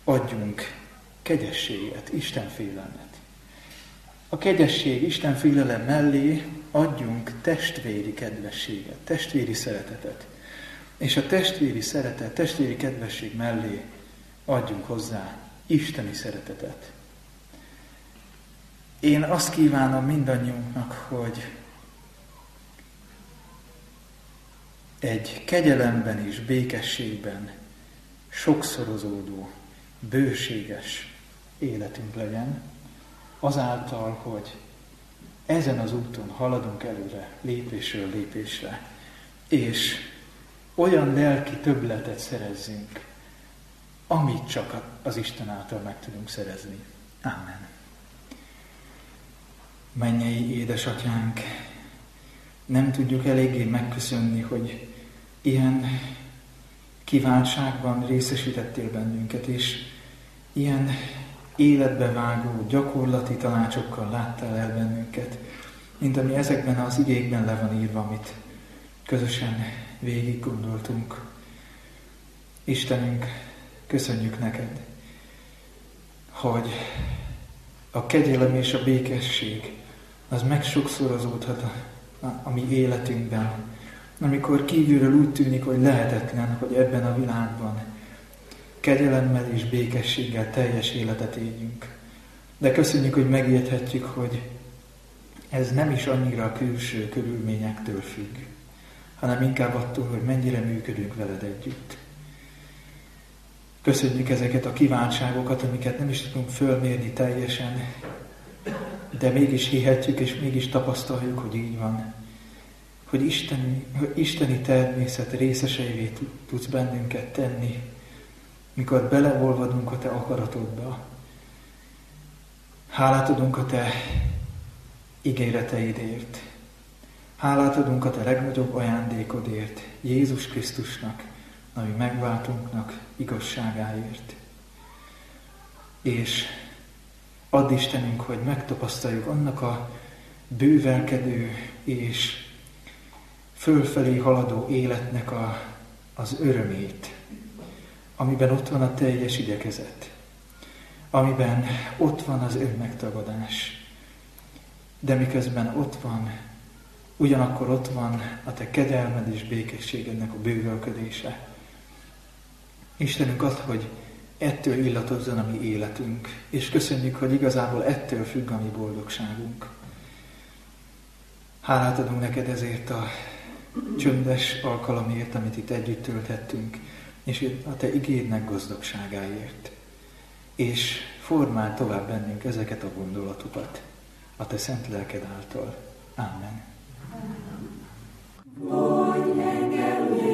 adjunk kegyességet, Isten félelmet. A kegyesség, Isten félelem mellé adjunk testvéri kedvességet, testvéri szeretetet. És a testvéri szeretet, testvéri kedvesség mellé adjunk hozzá isteni szeretetet. Én azt kívánom mindannyiunknak, hogy egy kegyelemben és békességben sokszorozódó, bőséges életünk legyen, azáltal, hogy ezen az úton haladunk előre, lépésről lépésre, és olyan lelki többletet szerezzünk, amit csak az Isten által meg tudunk szerezni. Amen. Mennyei édesatyánk, nem tudjuk eléggé megköszönni, hogy ilyen kiváltságban részesítettél bennünket, és ilyen életbevágó, gyakorlati tanácsokkal láttál el bennünket, mint ami ezekben az igékben le van írva, amit közösen végig gondoltunk. Istenünk, köszönjük neked, hogy a kegyelem és a békesség az megsokszorozódhat a, a, a mi életünkben, amikor kívülről úgy tűnik, hogy lehetetlen, hogy ebben a világban kegyelemmel és békességgel teljes életet éljünk. De köszönjük, hogy megérthetjük, hogy ez nem is annyira a külső körülményektől függ, hanem inkább attól, hogy mennyire működünk veled együtt. Köszönjük ezeket a kívánságokat, amiket nem is tudunk fölmérni teljesen, de mégis hihetjük és mégis tapasztaljuk, hogy így van. Hogy isteni, isteni természet részeseivé tudsz bennünket tenni, mikor beleolvadunk a Te akaratodba. Hálát adunk a Te ígéreteidért. Hálát adunk a Te legnagyobb ajándékodért, Jézus Krisztusnak, ami megváltunknak igazságáért. És add Istenünk, hogy megtapasztaljuk annak a bővelkedő és fölfelé haladó életnek a, az örömét, amiben ott van a teljes igyekezet, amiben ott van az önmegtagadás, de miközben ott van, ugyanakkor ott van a te kegyelmed és békességednek a bővölködése. Istenünk ad, hogy ettől illatozzon a mi életünk, és köszönjük, hogy igazából ettől függ a mi boldogságunk. Hálát adunk neked ezért a csöndes alkalomért, amit itt együtt tölthettünk, és a Te igédnek gazdagságáért. És formál tovább bennünk ezeket a gondolatokat a Te szent lelked által. Amen. Amen. Hogy engem